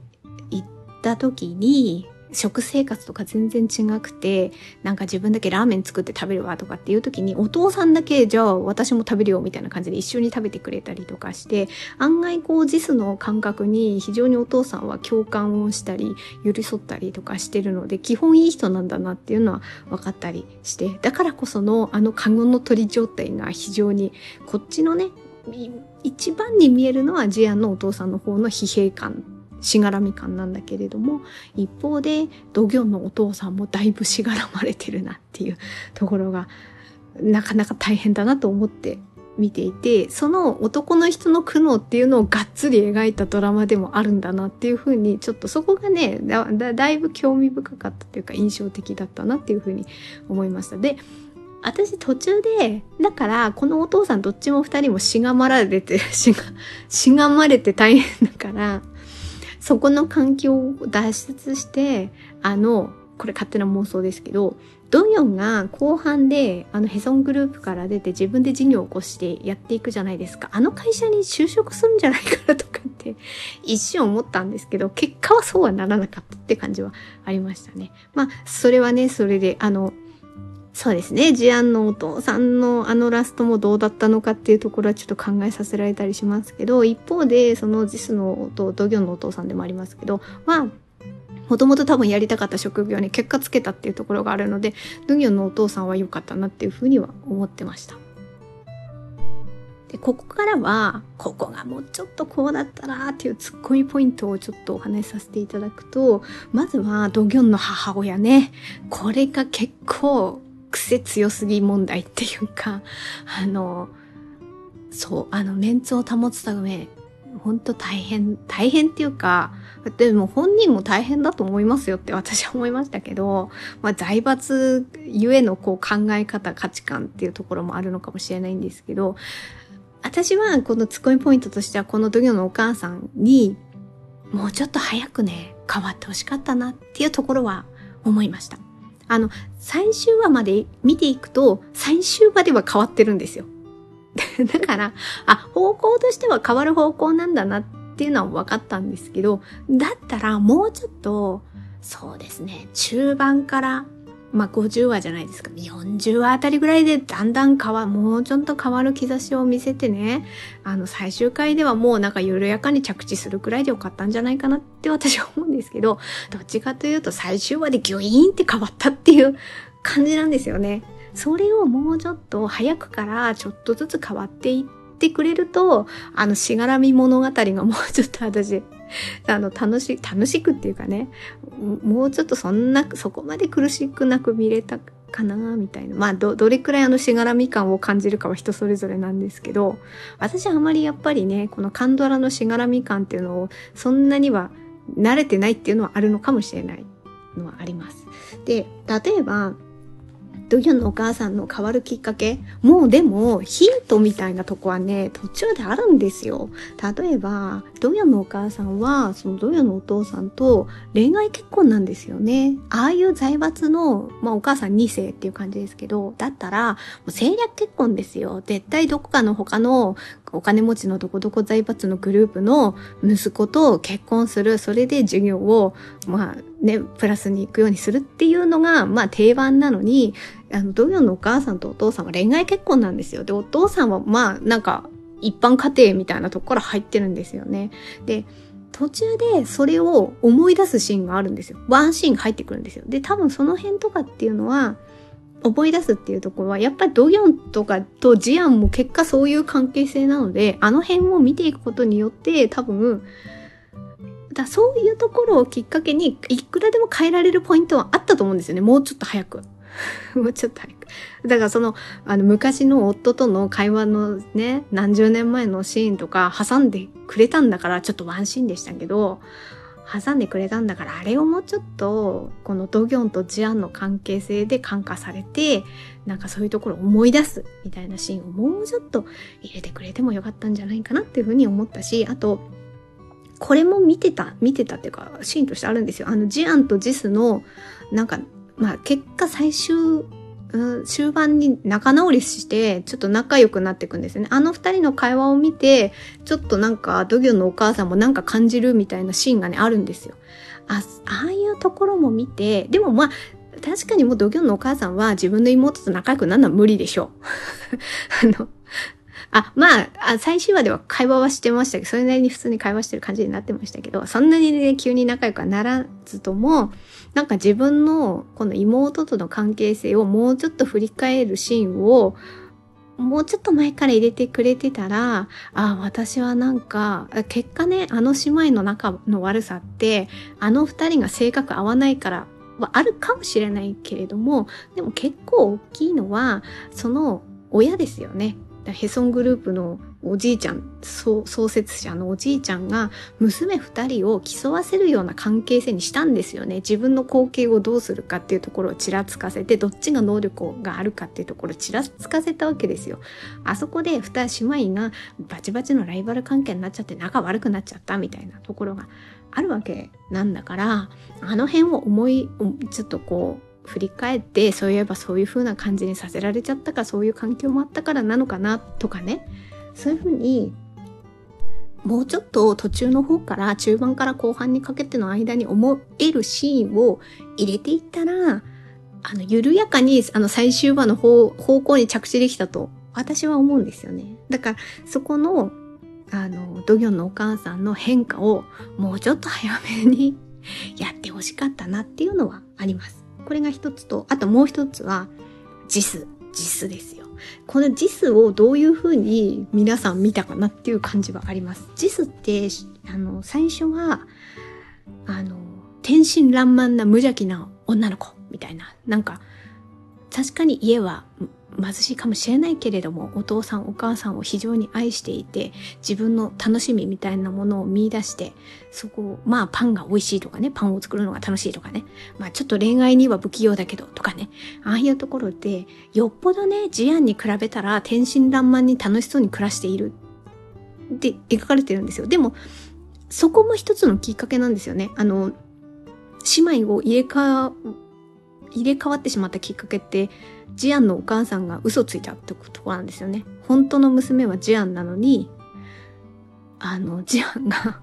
行った時に、食生活とか全然違くて、なんか自分だけラーメン作って食べるわとかっていう時に、お父さんだけじゃあ私も食べるよみたいな感じで一緒に食べてくれたりとかして、案外こうジスの感覚に非常にお父さんは共感をしたり、寄り添ったりとかしてるので、基本いい人なんだなっていうのは分かったりして、だからこそのあのカゴの鳥状態が非常にこっちのね、一番に見えるのはジアンのお父さんの方の疲弊感しがらみ感なんだけれども一方でドギョンのお父さんもだいぶしがらまれてるなっていうところがなかなか大変だなと思って見ていてその男の人の苦悩っていうのをがっつり描いたドラマでもあるんだなっていうふうにちょっとそこがねだいぶ興味深かったというか印象的だったなっていうふうに思いました。で私途中で、だからこのお父さんどっちも二人もしがまられて、しが、しがまれて大変だから、そこの環境を脱出して、あの、これ勝手な妄想ですけど、ドヨンが後半であのヘソングループから出て自分で事業を起こしてやっていくじゃないですか。あの会社に就職するんじゃないかなとかって 一瞬思ったんですけど、結果はそうはならなかったって感じはありましたね。まあ、それはね、それで、あの、そうですね。ジアンのお父さんのあのラストもどうだったのかっていうところはちょっと考えさせられたりしますけど、一方で、そのジスのドギョンのお父さんでもありますけど、まあ、もともと多分やりたかった職業に結果つけたっていうところがあるので、ドギョンのお父さんは良かったなっていうふうには思ってました。で、ここからは、ここがもうちょっとこうだったなっていうツッコミポイントをちょっとお話しさせていただくと、まずはドギョンの母親ね。これが結構癖強すぎ問題っていうか、あの、そう、あの、メンツを保つため、本当大変、大変っていうか、でも本人も大変だと思いますよって私は思いましたけど、まあ財閥ゆえのこう考え方、価値観っていうところもあるのかもしれないんですけど、私はこのツッコミポイントとしてはこの土魚のお母さんにもうちょっと早くね、変わってほしかったなっていうところは思いました。あの、最終話まで見ていくと、最終話では変わってるんですよ。だから、あ、方向としては変わる方向なんだなっていうのは分かったんですけど、だったらもうちょっと、そうですね、中盤からまあ、50話じゃないですか。40話あたりぐらいでだんだん変わ、もうちょっと変わる兆しを見せてね、あの、最終回ではもうなんか緩やかに着地するくらいでよかったんじゃないかなって私は思うんですけど、どっちかというと最終話でギュイーンって変わったっていう感じなんですよね。それをもうちょっと早くからちょっとずつ変わっていってくれると、あの、しがらみ物語がもうちょっと私、あの、楽し、楽しくっていうかね、もうちょっとそんな、そこまで苦しくなく見れたかな、みたいな。まあ、ど、どれくらいあのしがらみ感を感じるかは人それぞれなんですけど、私はあまりやっぱりね、このカンドラのしがらみ感っていうのを、そんなには慣れてないっていうのはあるのかもしれないのはあります。で、例えば、ドギョンのお母さんの変わるきっかけもうでもヒントみたいなとこはね、途中であるんですよ。例えば、ドギョンのお母さんは、そのドギョンのお父さんと恋愛結婚なんですよね。ああいう財閥の、まあお母さん2世っていう感じですけど、だったら、もう政略結婚ですよ。絶対どこかの他のお金持ちのどこどこ財閥のグループの息子と結婚する。それで授業を、まあね、プラスに行くようにするっていうのが、まあ定番なのに、あの、ドギョンのお母さんとお父さんは恋愛結婚なんですよ。で、お父さんはまあ、なんか、一般家庭みたいなとこから入ってるんですよね。で、途中でそれを思い出すシーンがあるんですよ。ワンシーンが入ってくるんですよ。で、多分その辺とかっていうのは、思い出すっていうところは、やっぱりドギョンとかとジアンも結果そういう関係性なので、あの辺を見ていくことによって、多分、だそういうところをきっかけに、いくらでも変えられるポイントはあったと思うんですよね。もうちょっと早く。もうちょっと早く。だからその、あの、昔の夫との会話のね、何十年前のシーンとか挟んでくれたんだから、ちょっとワンシーンでしたけど、挟んでくれたんだから、あれをもうちょっと、このドギョンとジアンの関係性で感化されて、なんかそういうところを思い出すみたいなシーンをもうちょっと入れてくれてもよかったんじゃないかなっていうふうに思ったし、あと、これも見てた、見てたっていうか、シーンとしてあるんですよ。あの、ジアンとジスの、なんか、まあ、結果最終、うん、終盤に仲直りして、ちょっと仲良くなっていくんですね。あの二人の会話を見て、ちょっとなんか、ドギョンのお母さんもなんか感じるみたいなシーンがね、あるんですよ。あ、ああいうところも見て、でもまあ、確かにもうドギョンのお母さんは自分の妹と仲良くなるのは無理でしょう。あの、あ、まあ、あ最終話では会話はしてましたけど、それなりに普通に会話してる感じになってましたけど、そんなにね、急に仲良くはならずとも、なんか自分のこの妹との関係性をもうちょっと振り返るシーンを、もうちょっと前から入れてくれてたら、あ、私はなんか、結果ね、あの姉妹の仲の悪さって、あの二人が性格合わないからはあるかもしれないけれども、でも結構大きいのは、その親ですよね。ヘソングループのおじいちゃん、創設者のおじいちゃんが娘二人を競わせるような関係性にしたんですよね。自分の後継をどうするかっていうところをちらつかせて、どっちが能力があるかっていうところをちらつかせたわけですよ。あそこで二姉妹がバチバチのライバル関係になっちゃって仲悪くなっちゃったみたいなところがあるわけなんだから、あの辺を思い、ちょっとこう、振り返ってそういえばそういう風な感じにさせられちゃったかそういう環境もあったからなのかなとかねそういう風にもうちょっと途中の方から中盤から後半にかけての間に思えるシーンを入れていったらあの緩やかにあの最終話の方方向に着地できたと私は思うんですよね。だからそこのあのドギョンのお母さんの変化をもうちょっと早めにやってほしかったなっていうのはあります。これが一つと、あともう一つは、JIS、JIS ですよ。この JIS をどういうふうに皆さん見たかなっていう感じはあります。ジスって、あの、最初は、あの、天真爛漫な無邪気な女の子みたいな。なんか、確かに家は貧しいかもしれないけれどもお父さんお母さんを非常に愛していて自分の楽しみみたいなものを見出してそこをまあパンが美味しいとかねパンを作るのが楽しいとかね。まあちょっと恋愛には不器用だけどとかね。ああいうところでよっぽどねジアンに比べたら天真爛漫に楽しそうに暮らしている。って描かれてるんですよ。でもそこも一つのきっかけなんですよね。あの姉妹を入れ替入れ替わってしまったきっかけってジアンのお母さんが嘘ついたってとこなんですよね。本当の娘はジアンなのに、あの、ジアンが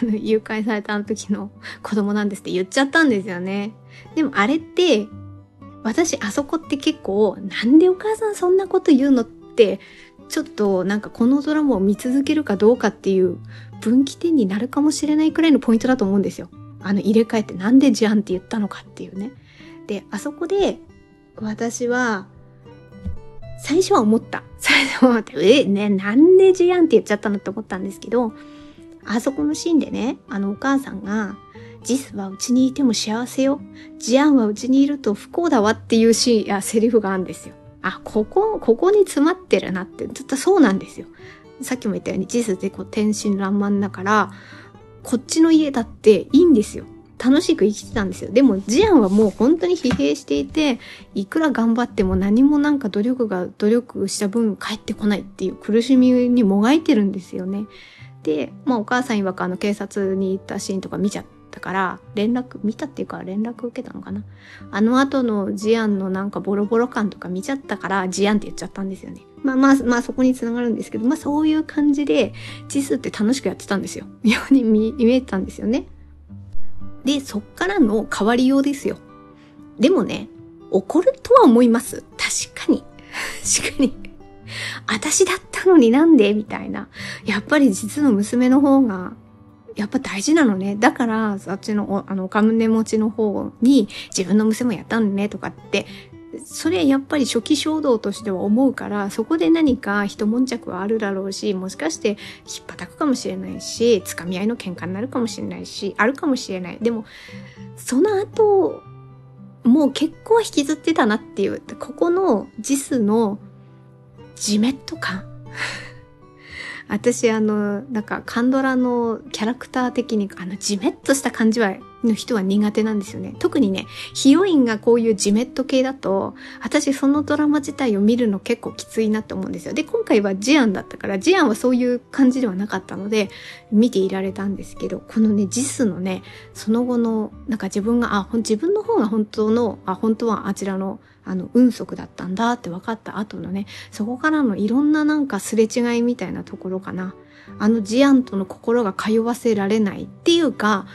あの、誘拐された時の子供なんですって言っちゃったんですよね。でもあれって、私あそこって結構、なんでお母さんそんなこと言うのって、ちょっとなんかこのドラマを見続けるかどうかっていう分岐点になるかもしれないくらいのポイントだと思うんですよ。あの入れ替えてなんでジアンって言ったのかっていうね。で、あそこで私は最初は思った。最初は思って、え、ね、なんでジアンって言っちゃったのって思ったんですけど、あそこのシーンでね、あのお母さんが、ジスはうちにいても幸せよ。ジアンはうちにいると不幸だわっていうシーンやセリフがあるんですよ。あ、ここ、ここに詰まってるなって、ずっとそうなんですよ。さっきも言ったように、ジスってこう天真爛漫だから、こっちの家だっていいんですよ。楽しく生きてたんですよ。でも、ジアンはもう本当に疲弊していて、いくら頑張っても何もなんか努力が、努力した分返ってこないっていう苦しみにもがいてるんですよね。で、まあお母さん曰くあの警察に行ったシーンとか見ちゃったから、連絡、見たっていうか連絡受けたのかな。あの後のジアンのなんかボロボロ感とか見ちゃったから、ジアンって言っちゃったんですよね。まあまあ、まあそこにつながるんですけど、まあそういう感じで、ジスって楽しくやってたんですよ。ように見えたんですよね。で、そっからの変わりようですよ。でもね、怒るとは思います。確かに。確かに。私だったのになんで？みたいな。やっぱり実の娘の方が、やっぱ大事なのね。だから、あっちの、あの、お金持ちの方に自分の娘もやったのねとかってそれやっぱり初期衝動としては思うからそこで何か一悶着はあるだろうしもしかしてひっぱたくかもしれないしつかみ合いの喧嘩になるかもしれないしあるかもしれない。でもその後もう結構引きずってたなっていうここのジスのジメッと感。私あのなんかカンドラのキャラクター的にあのジメッとした感じはの人は苦手なんですよね。特にね、ヒロインがこういうジメット系だと、私そのドラマ自体を見るの結構きついなって思うんですよ。で、今回はジアンだったから、ジアンはそういう感じではなかったので、見ていられたんですけど、このね、ジスのね、その後の、なんか自分が、あ、自分の方が本当の、あ、本当はあちらの、あの、運足だったんだって分かった後のね、そこからのいろんななんかすれ違いみたいなところかな。あのジアンとの心が通わせられないっていうか、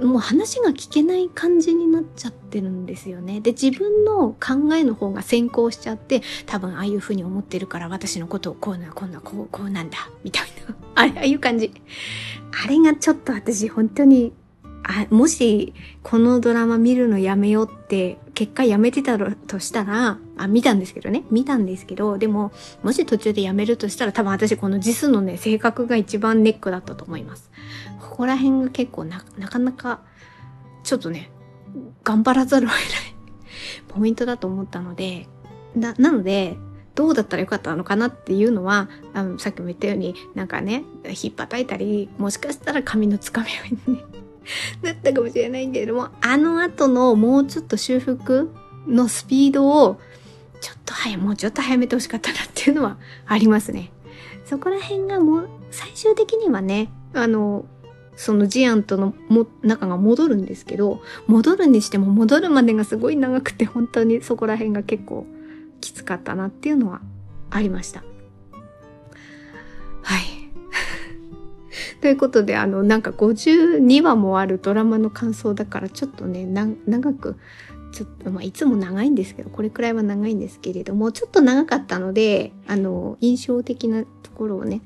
もう話が聞けない感じになっちゃってるんですよね。で、自分の考えの方が先行しちゃって、多分ああいう風に思ってるから私のことをこうな、こんな、こう、こうなんだ、みたいな。あれ、ああいう感じ。あれがちょっと私本当に、あ、もしこのドラマ見るのやめようって結果やめてたとしたら、あ、見たんですけどね。見たんですけど、でも、もし途中でやめるとしたら多分私このジスのね、性格が一番ネックだったと思います。ここら辺が結構ななかなかちょっとね頑張らざるを得ない ポイントだと思ったのでななのでどうだったらよかったのかなっていうのはあのさっきも言ったようになんかねひっぱたいたりもしかしたら髪のつかみ合いに、ね、だったかもしれないけれどもあの後のもうちょっと修復のスピードをちょっと早もうちょっと早めてほしかったなっていうのはありますね。そこら辺がもう最終的にはねあのそのジアンとのも仲が戻るんですけど、戻るにしても戻るまでがすごい長くて、本当にそこら辺が結構きつかったなっていうのはありました。はい。ということで、あの、なんか52話もあるドラマの感想だから、ちょっとね、長く、ちょっと、まあ、いつも長いんですけど、これくらいは長いんですけれども、ちょっと長かったので、あの、印象的なところをね、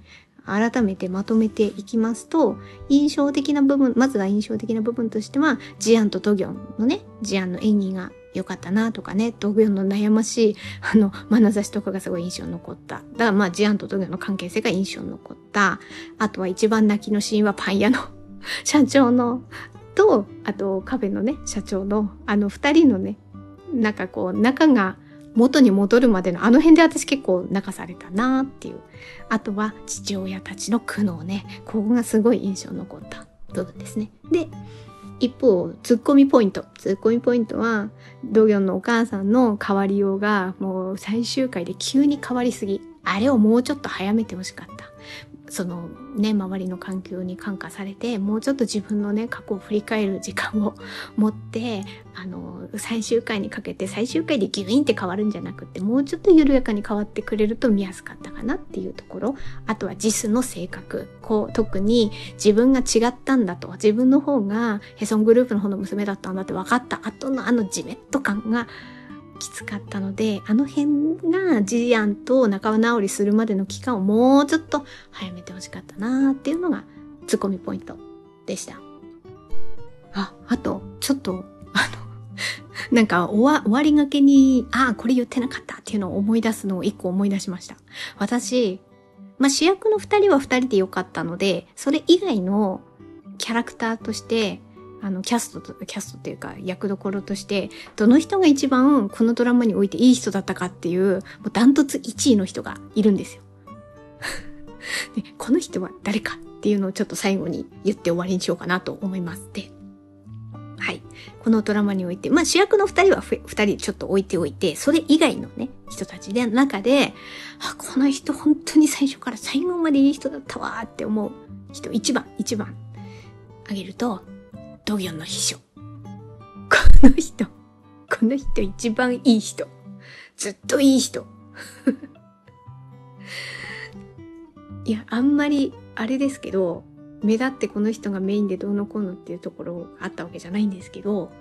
改めてまとめていきますと、印象的な部分、まずは印象的な部分としては、ジアンとドギョンのね、ジアンの演技が良かったなとかね、ドギョンの悩ましい、あの、眼差しとかがすごい印象に残った。だからまあ、ジアンとドギョンの関係性が印象に残った。あとは一番泣きのシーンはパン屋の 社長の、と、あとカフェのね、社長の、あの二人のね、なんかこう、仲が元に戻るまでのあの辺で私結構泣かされたなっていう。あとは父親たちの苦悩ね。ここがすごい印象に残った部分ですね。で、一方、ツッコミポイント。ツッコミポイントは、ドギョンのお母さんの変わりようが、もう最終回で急に変わりすぎ。あれをもうちょっと早めてほしかった。そのね、周りの環境に感化されて、もうちょっと自分のね、過去を振り返る時間を 持って、あの、最終回にかけて、最終回でギュインって変わるんじゃなくて、もうちょっと緩やかに変わってくれると見やすかったかなっていうところ。あとはジスの性格。こう、特に自分が違ったんだと、自分の方がヘソングループの方の娘だったんだって分かった後のあのジメッと感が、きつかったので、あの辺がジアンと仲直りするまでの期間をもうちょっと早めてほしかったなっていうのがツッコミポイントでした。あ、あと、ちょっと、あの、なんか終わ終わりがけに、ああ、これ言ってなかったっていうのを思い出すのを一個思い出しました。私、まあ、主役の二人は二人でよかったので、それ以外のキャラクターとして、あの、キャストと、キャストっていうか、役どころとして、どの人が一番このドラマにおいていい人だったかっていう、もうダントツ1位の人がいるんですよ。で、この人は誰かっていうのをちょっと最後に言って終わりにしようかなと思います。で、はい。このドラマにおいて、まあ主役の二人は二人ちょっと置いておいて、それ以外のね、人たちで中で、あ、この人本当に最初から最後までいい人だったわって思う人、一番、一番、あげると、ドギョンの秘書。この人、この人一番いい人。ずっといい人。いや、あんまり、あれですけど、目立ってこの人がメインでどうのこうのっていうところがあったわけじゃないんですけど、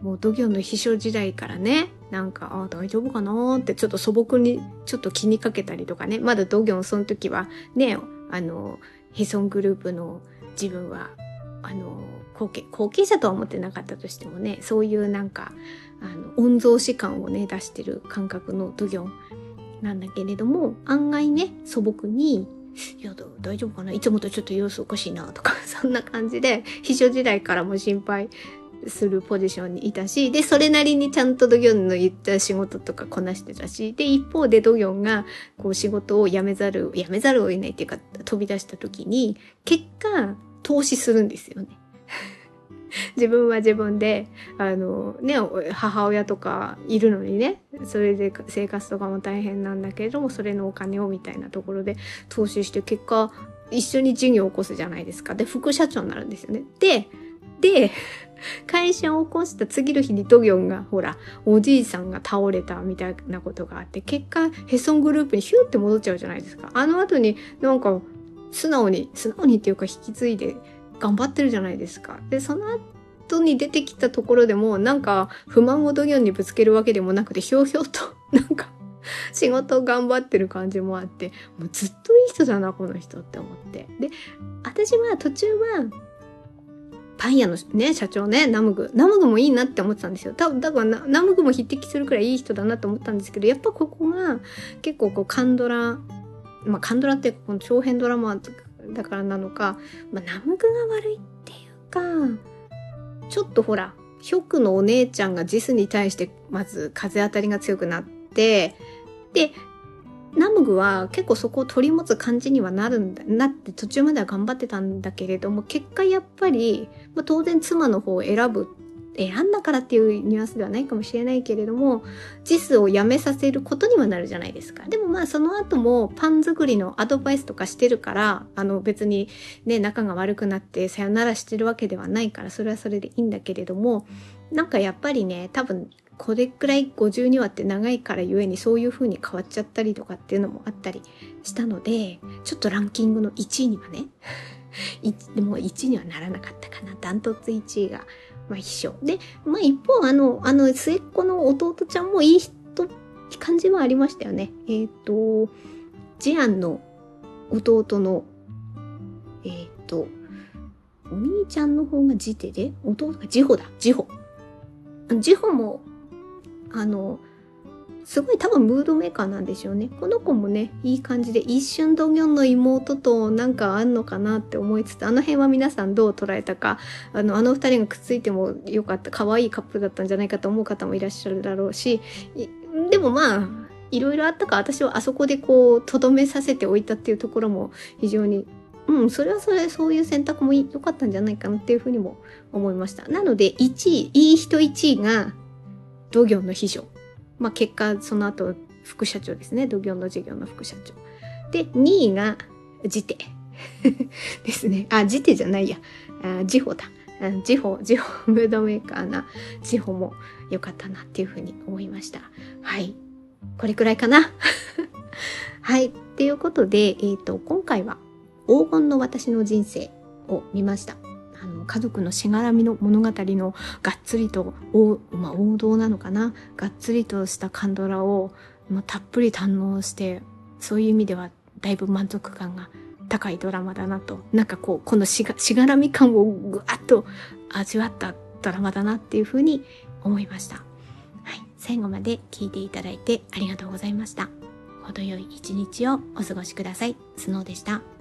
もう度胸の秘書時代からね、なんか、ああ、大丈夫かなってちょっと素朴にちょっと気にかけたりとかね、まだ度胸その時はね、あの、ヘソングループの自分は、あの、後継、後継者とは思ってなかったとしてもね、そういうなんか、あの、御曹司感をね、出してる感覚の度胸なんだけれども、案外ね、素朴に、いや、大丈夫かな？いつもとちょっと様子おかしいなとか、そんな感じで、秘書時代からも心配するポジションにいたし、で、それなりにちゃんとドギョンの言った仕事とかこなしてたし、で、一方でドギョンが、こう仕事を辞めざる、辞めざるを得ないっていうか、飛び出した時に、結果、投資するんですよね。自分は自分で、あの、ね、母親とかいるのにね、それで生活とかも大変なんだけれども、それのお金をみたいなところで投資して結果、一緒に事業を起こすじゃないですか。で、副社長になるんですよね。で、で、会社を起こした次の日にドギョンが、ほら、おじいさんが倒れたみたいなことがあって、結果、ヘソングループにヒューって戻っちゃうじゃないですか。あの後になんか、素直に、素直にっていうか引き継いで頑張ってるじゃないですか。で、その後に出てきたところでも、なんか不満をドギョンにぶつけるわけでもなくて、ひょうひょうと、なんか、仕事を頑張ってる感じもあって、もうずっといい人だな、この人って思って。で、私は途中は、パン屋のね、社長ね、ナムグ。ナムグもいいなって思ってたんですよ。多分、だからナムグも匹敵するくらいいい人だなと思ったんですけど、やっぱここが結構こう、カンドラ、まあカンドラってこの長編ドラマだからなのか、まあ、ナムグが悪いっていうか、ちょっとほら、ヒョクのお姉ちゃんがジスに対してまず風当たりが強くなって、で、ナムグは結構そこを取り持つ感じにはなるんだ、なって途中までは頑張ってたんだけれども、結果やっぱり、まあ、当然妻の方を選ぶ選んだからっていうニュアンスではないかもしれないけれども、ジスをやめさせることにはなるじゃないですか。でもまあその後もパン作りのアドバイスとかしてるから、あの別にね、仲が悪くなってさよならしてるわけではないから、それはそれでいいんだけれども、なんかやっぱりね、多分これくらい52話って長いからゆえにそういう風に変わっちゃったりとかっていうのもあったりしたので、ちょっとランキングの1位にはね、でも1位にはならなかったかな。ダントツ1位がまあ一緒。で、まあ一方、あの、あの、末っ子の弟ちゃんもいい人、感じはありましたよね。えっ、ー、と、ジアンの弟の、えっ、ー、と、お兄ちゃんの方がジテで、弟がジホだ、ジホ。ジホも、あの、すごい多分ムードメーカーなんでしょうね。この子もね、いい感じで一瞬ドギョンの妹となんかあんのかなって思いつつ、あの辺は皆さんどう捉えたか、あの、あの二人がくっついてもよかった、可愛いいカップルだったんじゃないかと思う方もいらっしゃるだろうし、でもまあ、いろいろあったか私はあそこでこう、とどめさせておいたっていうところも非常にうん、それはそれ、そういう選択も良かったんじゃないかなっていうふうにも思いました。なので、1位、いい人1位が、同業の秘書。まあ、結果その後副社長ですね土業の事業の副社長で2位がジテ ですねあジテじゃないやあジホだジホ、ジホ、ムードメーカーなジホも良かったなっていうふうに思いました。はい。これくらいかな。はい。っていうことで、えっ、ー、と、今回は黄金の私の人生を見ました。あの家族のしがらみの物語のがっつりと、まあ、王道なのかな？がっつりとしたカンドラを、まあ、たっぷり堪能してそういう意味ではだいぶ満足感が高いドラマだなとなんかこうこのしがしがらみ感をぐわっと味わったドラマだなっていうふうに思いました。はい。最後まで聞いていただいてありがとうございました。程よい一日をお過ごしください。スノーでした。